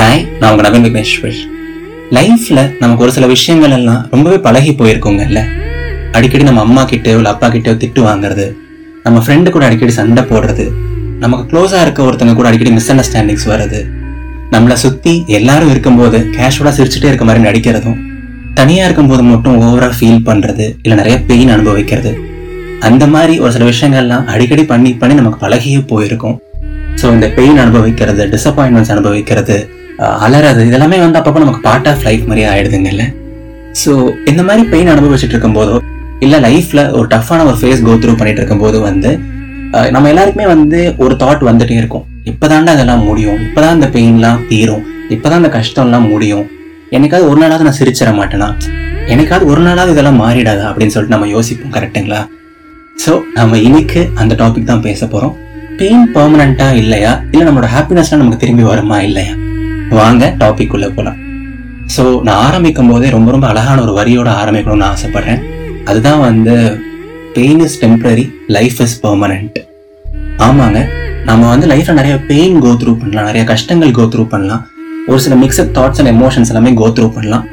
Hi நான் உங்க நவீன் விக்னேஸ்வர் லைஃப்பில் நமக்கு ஒரு சில விஷயங்கள் எல்லாம் ரொம்பவே பழகி போயிருக்கோங்கல்ல. அடிக்கடி நம்ம அம்மா கிட்டேயோ இல்லை அப்பா கிட்டேயோ திட்டு வாங்குறது நம்ம ஃப்ரெண்டு கூட அடிக்கடி சண்டை போடுறது நமக்கு க்ளோஸாக இருக்க ஒருத்தங்க கூட அடிக்கடி மிஸ் அண்டர்ஸ்டாண்டிங்ஸ் வர்றது நம்மளை சுற்றி எல்லாரும் இருக்கும்போது கேஷுவலாக சிரிச்சுட்டே இருக்க மாதிரி நடிக்கிறதும் தனியாக இருக்கும்போது மட்டும் ஓவரால் ஃபீல் பண்ணுறது இல்லை நிறைய பெயின் அனுபவிக்கிறது அந்த மாதிரி ஒரு சில விஷயங்கள்லாம் அடிக்கடி பண்ணி பண்ணி நமக்கு பழகியே போயிருக்கும். ஸோ இந்த பெயின் அனுபவிக்கிறது டிசப்பாயின்மெண்ட்ஸ் அனுபவிக்கிறது அலறது. இதெல்லாமே வந்து அப்பப்போ நமக்கு பார்ட் ஆஃப் லைஃப் மாதிரியே ஆயிடுதுங்கல்ல ஸோ இந்த மாதிரி பெயின் அனுபவிச்சுட்டு இருக்கும்போதோ இல்லை லைஃப்ல ஒரு டஃப்பான ஒரு ஃபேஸ் கோ த்ரூ பண்ணிட்டு இருக்கும்போது வந்து நம்ம எல்லாருக்குமே வந்து ஒரு தாட் வந்துட்டே இருக்கும். இப்போதாண்டா அதெல்லாம் முடியும். இப்போதான் இந்த பெயின்லாம் தீரும். இப்போதான் இந்த கஷ்டம்லாம் முடியும். எனக்காவது ஒரு நாளாவது நான் சிரிச்சிட மாட்டேனா? எனக்காவது ஒரு நாளாவது இதெல்லாம் மாறிடாதா? அப்படின்னு சொல்லிட்டு நம்ம யோசிப்போம் கரெக்டுங்களா ஸோ நம்ம இன்னைக்கு அந்த டாபிக் தான் பேச போறோம். பெயின் பெர்மனண்டா இல்லையா? இல்லை நம்மளோட ஹாப்பினஸ்லாம் நமக்கு திரும்பி வருமா இல்லையா? வாங்க டாபிக் உள்ள போலாம். ஸோ நான் ஆரம்பிக்கும் போதே ரொம்ப ரொம்ப அழகான ஒரு வரியோட ஆரம்பிக்கணும்னு ஆசைப்படுறேன். அதுதான் வந்து pain is temporary life is permanent ஆமாங்க. நம்ம வந்து லைஃப்பில் நிறைய பெயின் கோ த்ரூ பண்ணலாம் நிறைய கஷ்டங்கள் கோ த்ரூ பண்ணலாம். ஒரு சில மிக்சட் தாட்ஸ் அண்ட் எமோஷன்ஸ் எல்லாமே கோ த்ரூ பண்ணலாம்.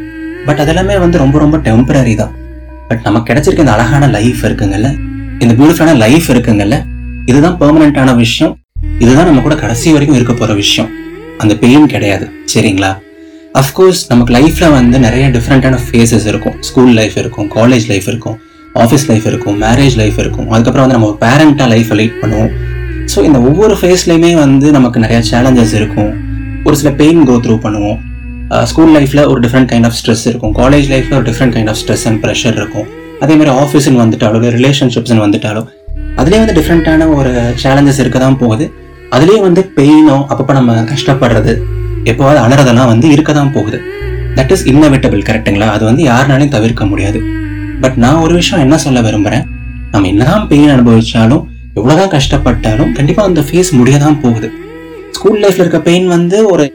பட் அதெல்லாமே வந்து ரொம்ப ரொம்ப டெம்பரரி தான். பட் நமக்கு கிடைச்சிருக்க இந்த அழகான லைஃப் இருக்குங்கல்ல இந்த பியூட்டிஃபுல்லான லைஃப் இருக்குங்கல்ல இதுதான் பெர்மனண்ட்டான விஷயம். இதுதான் நம்ம கூட கடைசி வரைக்கும் இருக்க போகிற விஷயம். அந்த பெயின் கிடையாது சரிங்களா? அஃப்கோர்ஸ் நமக்கு லைஃப்பில் வந்து நிறைய டிஃப்ரெண்ட்டான ஃபேஸஸ் இருக்கும். ஸ்கூல் லைஃப் இருக்கும் காலேஜ் லைஃப் இருக்கும் ஆஃபீஸ் லைஃப் இருக்கும் மேரேஜ் லைஃப் இருக்கும். அதுக்கப்புறம் வந்து நம்ம ஒரு பேரண்டா லைஃப் லீட் பண்ணுவோம். ஸோ இந்த ஒவ்வொரு ஃபேஸ்லையுமே வந்து நமக்கு நிறைய சேலஞ்சஸ் இருக்கும். ஒரு சில பெயின் கோ த்ரூ பண்ணுவோம். ஸ்கூல் லைஃப்ல ஒரு டிஃப்ரெண்ட் கைண்ட் ஆஃப் ஸ்ட்ரெஸ் இருக்கும். காலேஜ் லைஃப்ல ஒரு different kind of stress and pressure இருக்கும். அதே மாதிரி ஆஃபீஸ்னு வந்துட்டாலோ இல்லை ரிலேஷன்ஷிப்ஸ்னு வந்துட்டாலோ அதுலேயே வந்து டிஃப்ரெண்ட்டான ஒரு சேலஞ்சஸ் இருக்க தான் போகுது. அதுலேயே வந்து பெயினோ அப்பப்போ நம்ம கஷ்டப்படுறது எப்போவாது அலறதெல்லாம் வந்து இருக்க தான் போகுது தட் இஸ் இன்னவிட்டபிள் கரெக்டுங்களா அது வந்து யாருனாலையும் தவிர்க்க முடியாது. பட் நான் ஒரு விஷயம் என்ன சொல்ல விரும்புறேன்? நம்ம என்னதான் பெயின் அனுபவிச்சாலும் எவ்வளோதான் கஷ்டப்பட்டாலும் கண்டிப்பாக அந்த ஃபேஸ் முடிய தான் போகுது ஸ்கூல் லைஃப்ல இருக்க பெயின் வந்து ஒரு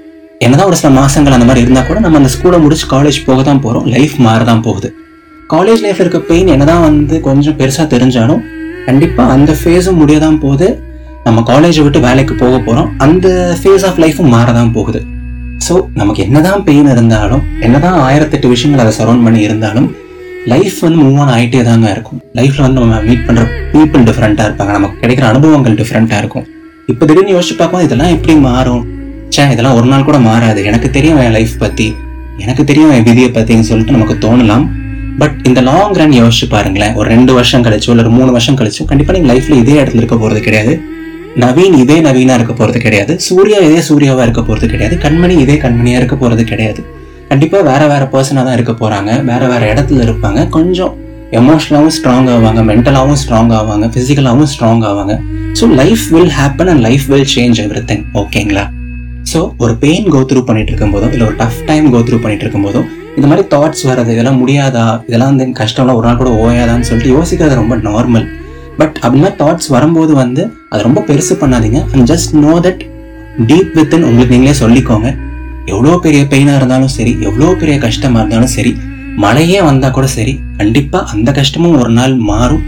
என்னதான் ஒரு சில மாசங்கள் அந்த மாதிரி இருந்தால் கூட நம்ம அந்த ஸ்கூலை முடிச்சு காலேஜ் போக தான் போகிறோம் லைஃப் மாறதான் போகுது. காலேஜ் லைஃப்பில் இருக்க பெயின் என்னதான் வந்து கொஞ்சம் பெருசாக தெரிஞ்சாலும் கண்டிப்பாக அந்த ஃபேஸும் முடிய தான் போகுது. நம்ம காலேஜை விட்டு வேலைக்கு போக போகிறோம் அந்த ஃபேஸ் ஆஃப் லைஃபும் மாறதான் போகுது. ஸோ நமக்கு என்னதான் பெயின் இருந்தாலும் என்னதான் ஆயிரத்தெட்டு விஷயங்கள் அதை சரௌண்ட் பண்ணி இருந்தாலும் லைஃப் வந்து மூவ் ஆன் ஆகிட்டே தாங்க இருக்கும். லைஃப்பில் வந்து நம்ம மீட் பண்ணுற பீப்புள் டிஃப்ரெண்ட்டாக இருப்பாங்க. நமக்கு கிடைக்கிற அனுபவங்கள் டிஃப்ரெண்ட்டாக இருக்கும். இப்போ திடீர்னு யோசிச்சு பார்க்கும் இதெல்லாம் எப்படி மாறும்? ச்சே இதெல்லாம் ஒரு நாள் கூட மாறாது. எனக்கு தெரியும் என் லைஃப் பற்றி எனக்கு தெரியும் என் விதியை பற்றின்னு சொல்லிட்டு நமக்கு தோணலாம். பட் இந்த லாங் ரன் யோசிச்சு பாருங்களேன். ஒரு ரெண்டு வருஷம் கழிச்சோ இல்லை ஒரு மூணு வருஷம் கழிச்சோ கண்டிப்பாக நீங்கள் லைஃப்ல இதே இடத்துல இருக்க போகிறது கிடையாது. நவீன் இதே நவீனா இருக்க போறது கிடையாது. சூர்யா இதே சூர்யாவா இருக்க போறது கிடையாது. கண்மணி இதே கண்மணியா இருக்க போறது கிடையாது. கண்டிப்பா வேற வேற பர்சனா தான் இருக்க போறாங்க. வேற வேற இடத்துல இருப்பாங்க. கொஞ்சம் எமோஷனலாகவும் ஸ்ட்ராங் ஆவாங்க. மென்டலாகவும் ஸ்ட்ராங் ஆவாங்க. பிசிக்கலாகவும் ஸ்ட்ராங் ஆவாங்க. So life will happen and life will change everything ஓகேங்களா ஸோ ஒரு பெயின் கோ த்ரூ பண்ணிட்டு இருக்கும்போதோ இல்லை ஒரு டஃப் டைம் கோ த்ரூ பண்ணிட்டு இருக்கும்போதோ இந்த மாதிரி தாட்ஸ் வர்றது இதெல்லாம் முடியாதா? இதெல்லாம் வந்து கஷ்டம்லாம் ஒரு நாள் கூட ஓயாதான்னு சொல்லிட்டு யோசிக்கிறது ரொம்ப நார்மல் பட் அப்படி மாதிரி தாட்ஸ் வரும்போது வந்து அது ரொம்ப பெருசு பண்ணாதீங்க. And just know that deep within உங்களுக்கு நீங்களே சொல்லிக்கோங்க. எவ்வளோ பெரிய பெயினாக இருந்தாலும் சரி எவ்வளோ பெரிய கஷ்டமா இருந்தாலும் சரி மழையே வந்தா கூட சரி கண்டிப்பா அந்த கஷ்டமும் ஒரு நாள் மாறும்.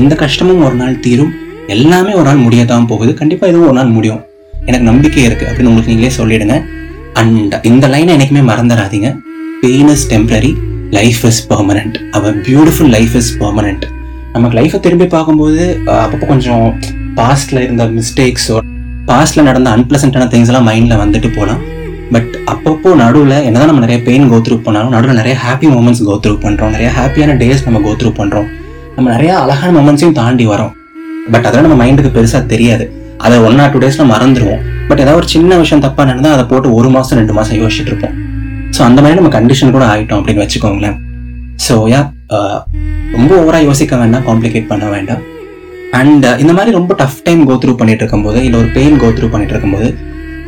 இந்த கஷ்டமும் ஒரு நாள் தீரும். எல்லாமே ஒரு நாள் முடியத்தான் போகுது. கண்டிப்பா இதுவும் ஒரு நாள் முடியும். எனக்கு நம்பிக்கை இருக்கு அப்படின்னு உங்களுக்கு நீங்களே சொல்லிடுங்க. அண்ட் இந்த லைனை என்னைக்குமே மறந்துடாதீங்க. Pain is temporary life is permanent our beautiful life is permanent நமக்கு லைஃப்பை திரும்பி பார்க்கும்போது அப்பப்போ கொஞ்சம் பாஸ்ட்ல இருந்த மிஸ்டேக்ஸோ பாஸ்ட்ல நடந்த அன்பிளசண்டான திங்ஸ் எல்லாம் மைண்ட்ல வந்துட்டு போகலாம் பட் அப்பப்போ நடுவில் என்னதான் நம்ம நிறைய பெயின் கோத்ரூப் பண்ணாலும் நடுவில் நிறைய ஹாப்பி மூமெண்ட்ஸ் கோத்ரூப் பண்ணுறோம் நிறைய ஹாப்பியான டேஸ் நம்ம கோத்ரூப் பண்ணுறோம் நம்ம நிறைய அழகான மூமெண்ட்ஸையும் தாண்டி வரோம். பட் அதெல்லாம் நம்ம மைண்டுக்கு பெருசாக தெரியாது. அதை ஒன் ஆர் டூ டேஸில் மறந்துடுவோம் பட் ஏதாவது ஒரு சின்ன விஷயம் தப்பாக நடந்தால் அதை போட்டு ஒரு மாதம் ரெண்டு மாதம் யோசிச்சுட்டு இருப்போம். ஸோ அந்த மாதிரி நம்ம கண்டிஷன் கூட ஆகிட்டோம் அப்படின்னு வச்சுக்கோங்களேன். ஸோ யா ரொம்ப ஓவராக யோசிக்க வேண்டாம் காம்ப்ளிகேட் பண்ண வேண்டாம். அண்ட் uh, இந்த மாதிரி ரொம்ப டஃப் டைம் கோ த்ரூ பண்ணிட்டு இருக்கும்போது இல்லை ஒரு பெயின் கோ த்ரூ பண்ணிட்டு இருக்கும்போது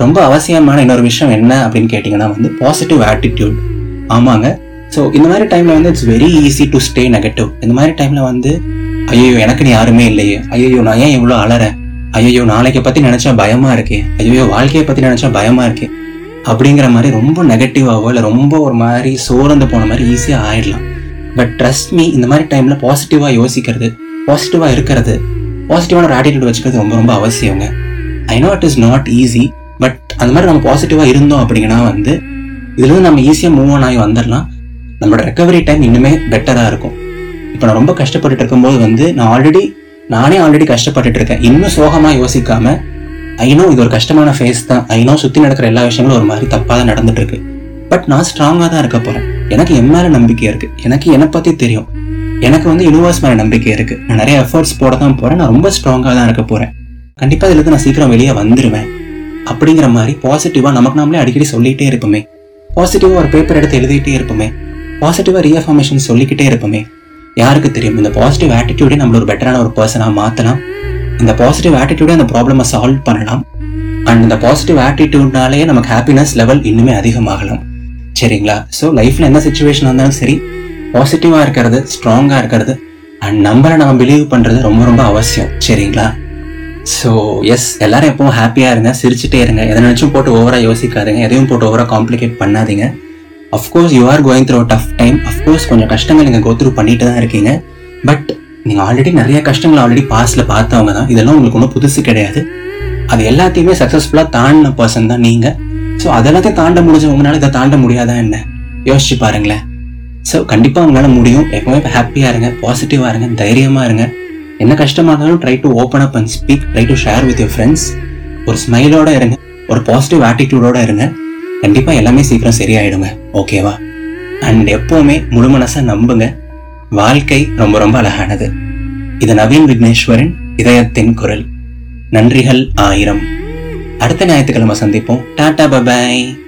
ரொம்ப அவசியமான இன்னொரு விஷயம் என்ன அப்படின்னு கேட்டிங்கன்னா வந்து பாசிட்டிவ் ஆட்டிடியூட் ஆமாங்க. ஸோ இந்த மாதிரி டைமில் வந்து it's very easy to stay negative இந்த மாதிரி டைமில் வந்து ஐயோ எனக்கு நீ யாருமே இல்லையே. ஐயோ நான் ஏன் இவ்வளோ அலறேன்? ஐயோ நாளைக்கு பற்றி நினச்சா பயமாக இருக்கே. ஐயோ வாழ்க்கையை பற்றி நினச்சா பயமாக இருக்கே. அப்படிங்கிற மாதிரி ரொம்ப நெகட்டிவாகவோ இல்லை ரொம்ப ஒரு மாதிரி சோர்ந்து போன மாதிரி ஈஸியாக ஆயிடலாம். பட் ட்ரஸ்ட் மீ இந்த மாதிரி டைமில் பாசிட்டிவாக யோசிக்கிறது பாசிட்டிவாக இருக்கிறது பாசிட்டிவான ஒரு ஆட்டிடியூட் வச்சுக்கிறது ரொம்ப ரொம்ப அவசியங்க. I know it is not easy but அந்த மாதிரி நம்ம பாசிட்டிவாக இருந்தோம் அப்படிங்கன்னா வந்து இதுலேருந்து நம்ம ஈஸியாக மூவ் ஆன் ஆகி வந்துடலாம். நம்மளோட ரெக்கவரி டைம் இன்னுமே பெட்டராக இருக்கும். இப்போ நான் ரொம்ப கஷ்டப்பட்டுட்டு இருக்கும்போது வந்து நான் ஆல்ரெடி நானே ஆல்ரெடி கஷ்டப்பட்டுட்டு இருக்கேன். இன்னும் சோகமாக யோசிக்காம ஐநோ இது ஒரு கஷ்டமான ஃபேஸ் தான். ஐநோ சுற்றி நடக்கிற எல்லா விஷயங்களும் ஒரு மாதிரி தப்பாக தான் நடந்துட்டு இருக்கு. பட் நான் ஸ்ட்ராங்காக தான் இருக்க போகிறேன் எனக்கு என் மேலே நம்பிக்கை இருக்குது எனக்கு என்னை பற்றி தெரியும். எனக்கு வந்து யூனிவர்ஸ் மேலே நம்பிக்கை இருக்குது நான் நிறைய எஃபர்ட்ஸ் போட தான் போகிறேன் நான் ரொம்ப ஸ்ட்ராங்காக தான் இருக்க போகிறேன் கண்டிப்பாக இதுலேருந்து நான் சீக்கிரம் வெளியே வந்துடுவேன் அப்படிங்கிற மாதிரி பாசிட்டிவாக நமக்கு நாமளே அடிக்கடி சொல்லிகிட்டே இருப்போமே. பாசிட்டிவாக ஒரு பேப்பர் எடுத்து எழுதிட்டே இருப்போமே. பாசிட்டிவாக ரீஎஃபர்மேஷன் சொல்லிக்கிட்டே இருப்போமே. யாருக்கு தெரியும்? இந்த பாசிட்டிவ் ஆட்டிடியூடே நம்மள ஒரு பெட்டரான ஒரு பர்சனாக மாற்றலாம் இந்த பாசிட்டிவ் ஆட்டிடியூடே அந்த ப்ராப்ளமை சால்வ் பண்ணலாம். அண்ட் இந்த பாசிட்டிவ் ஆட்டிடியூட்னாலேயே நமக்கு ஹாப்பினஸ் லெவல் இன்னுமே அதிகமாகலாம். சரிங்களா? ஸோ லைஃப்பில் என்ன சுச்சுவேஷன் வந்தாலும் சரி பாசிட்டிவாக இருக்கிறது ஸ்ட்ராங்காக இருக்கிறது அண்ட் நம்மளை நம்ம பிலீவ் பண்ணுறது ரொம்ப ரொம்ப அவசியம். சரிங்களா? ஸோ எஸ் எல்லாரும் எப்பவும் ஹாப்பியாக இருங்க சிரிச்சுட்டே இருங்க. எதை நினச்சும் போட்டு ஓவராக யோசிக்காதீங்க. எதையும் போட்டு ஓவராக காம்ப்ளிகேட் பண்ணாதீங்க. Of course you are going through tough time of course கொஞ்சம் கஷ்டங்கள் நீங்கள் கோ த்ரூ பண்ணிட்டு தான் இருக்கீங்க. பட் நீங்கள் ஆல்ரெடி நிறைய கஷ்டங்கள் ஆல்ரெடி பாஸ்ட்ல பார்த்தவங்க தான். இதெல்லாம் உங்களுக்கு ஒன்றும் புதுசு கிடையாது. அது எல்லாத்தையுமே சக்ஸஸ்ஃபுல்லாக தாண்டின பர்சன் தான் நீங்கள் ஸோ அதெல்லாத்தையும் தாண்ட முடிஞ்சவங்கனால இதை தாண்ட முடியாதா என்ன? யோசிச்சு பாருங்களேன். ஸோ கண்டிப்பாக உங்களால் முடியும். எப்பவுமே ஹாப்பியாக இருங்க பாசிட்டிவாக இருங்க தைரியமாக இருங்க. என்ன கஷ்டமாக இருந்தாலும் try to open up and speak try to share with your friends ஒரு ஸ்மைலோட இருங்க ஒரு பாசிட்டிவ் ஆட்டிடியூடோட இருங்க. கண்டிப்பா எல்லாமே சீக்கிரம் சரியாயிடுங்க. ஓகேவா அண்ட் எப்போவுமே முழு மனசாக நம்புங்க. வாழ்க்கை ரொம்ப ரொம்ப அழகானது. இது நவீன் விக்னேஸ்வரன் இதயத்தின் குரல். நன்றிகள் ஆயிரம். அடுத்த ஞாயிற்றுக்கிழமை சந்திப்போம். டாடா பபாய்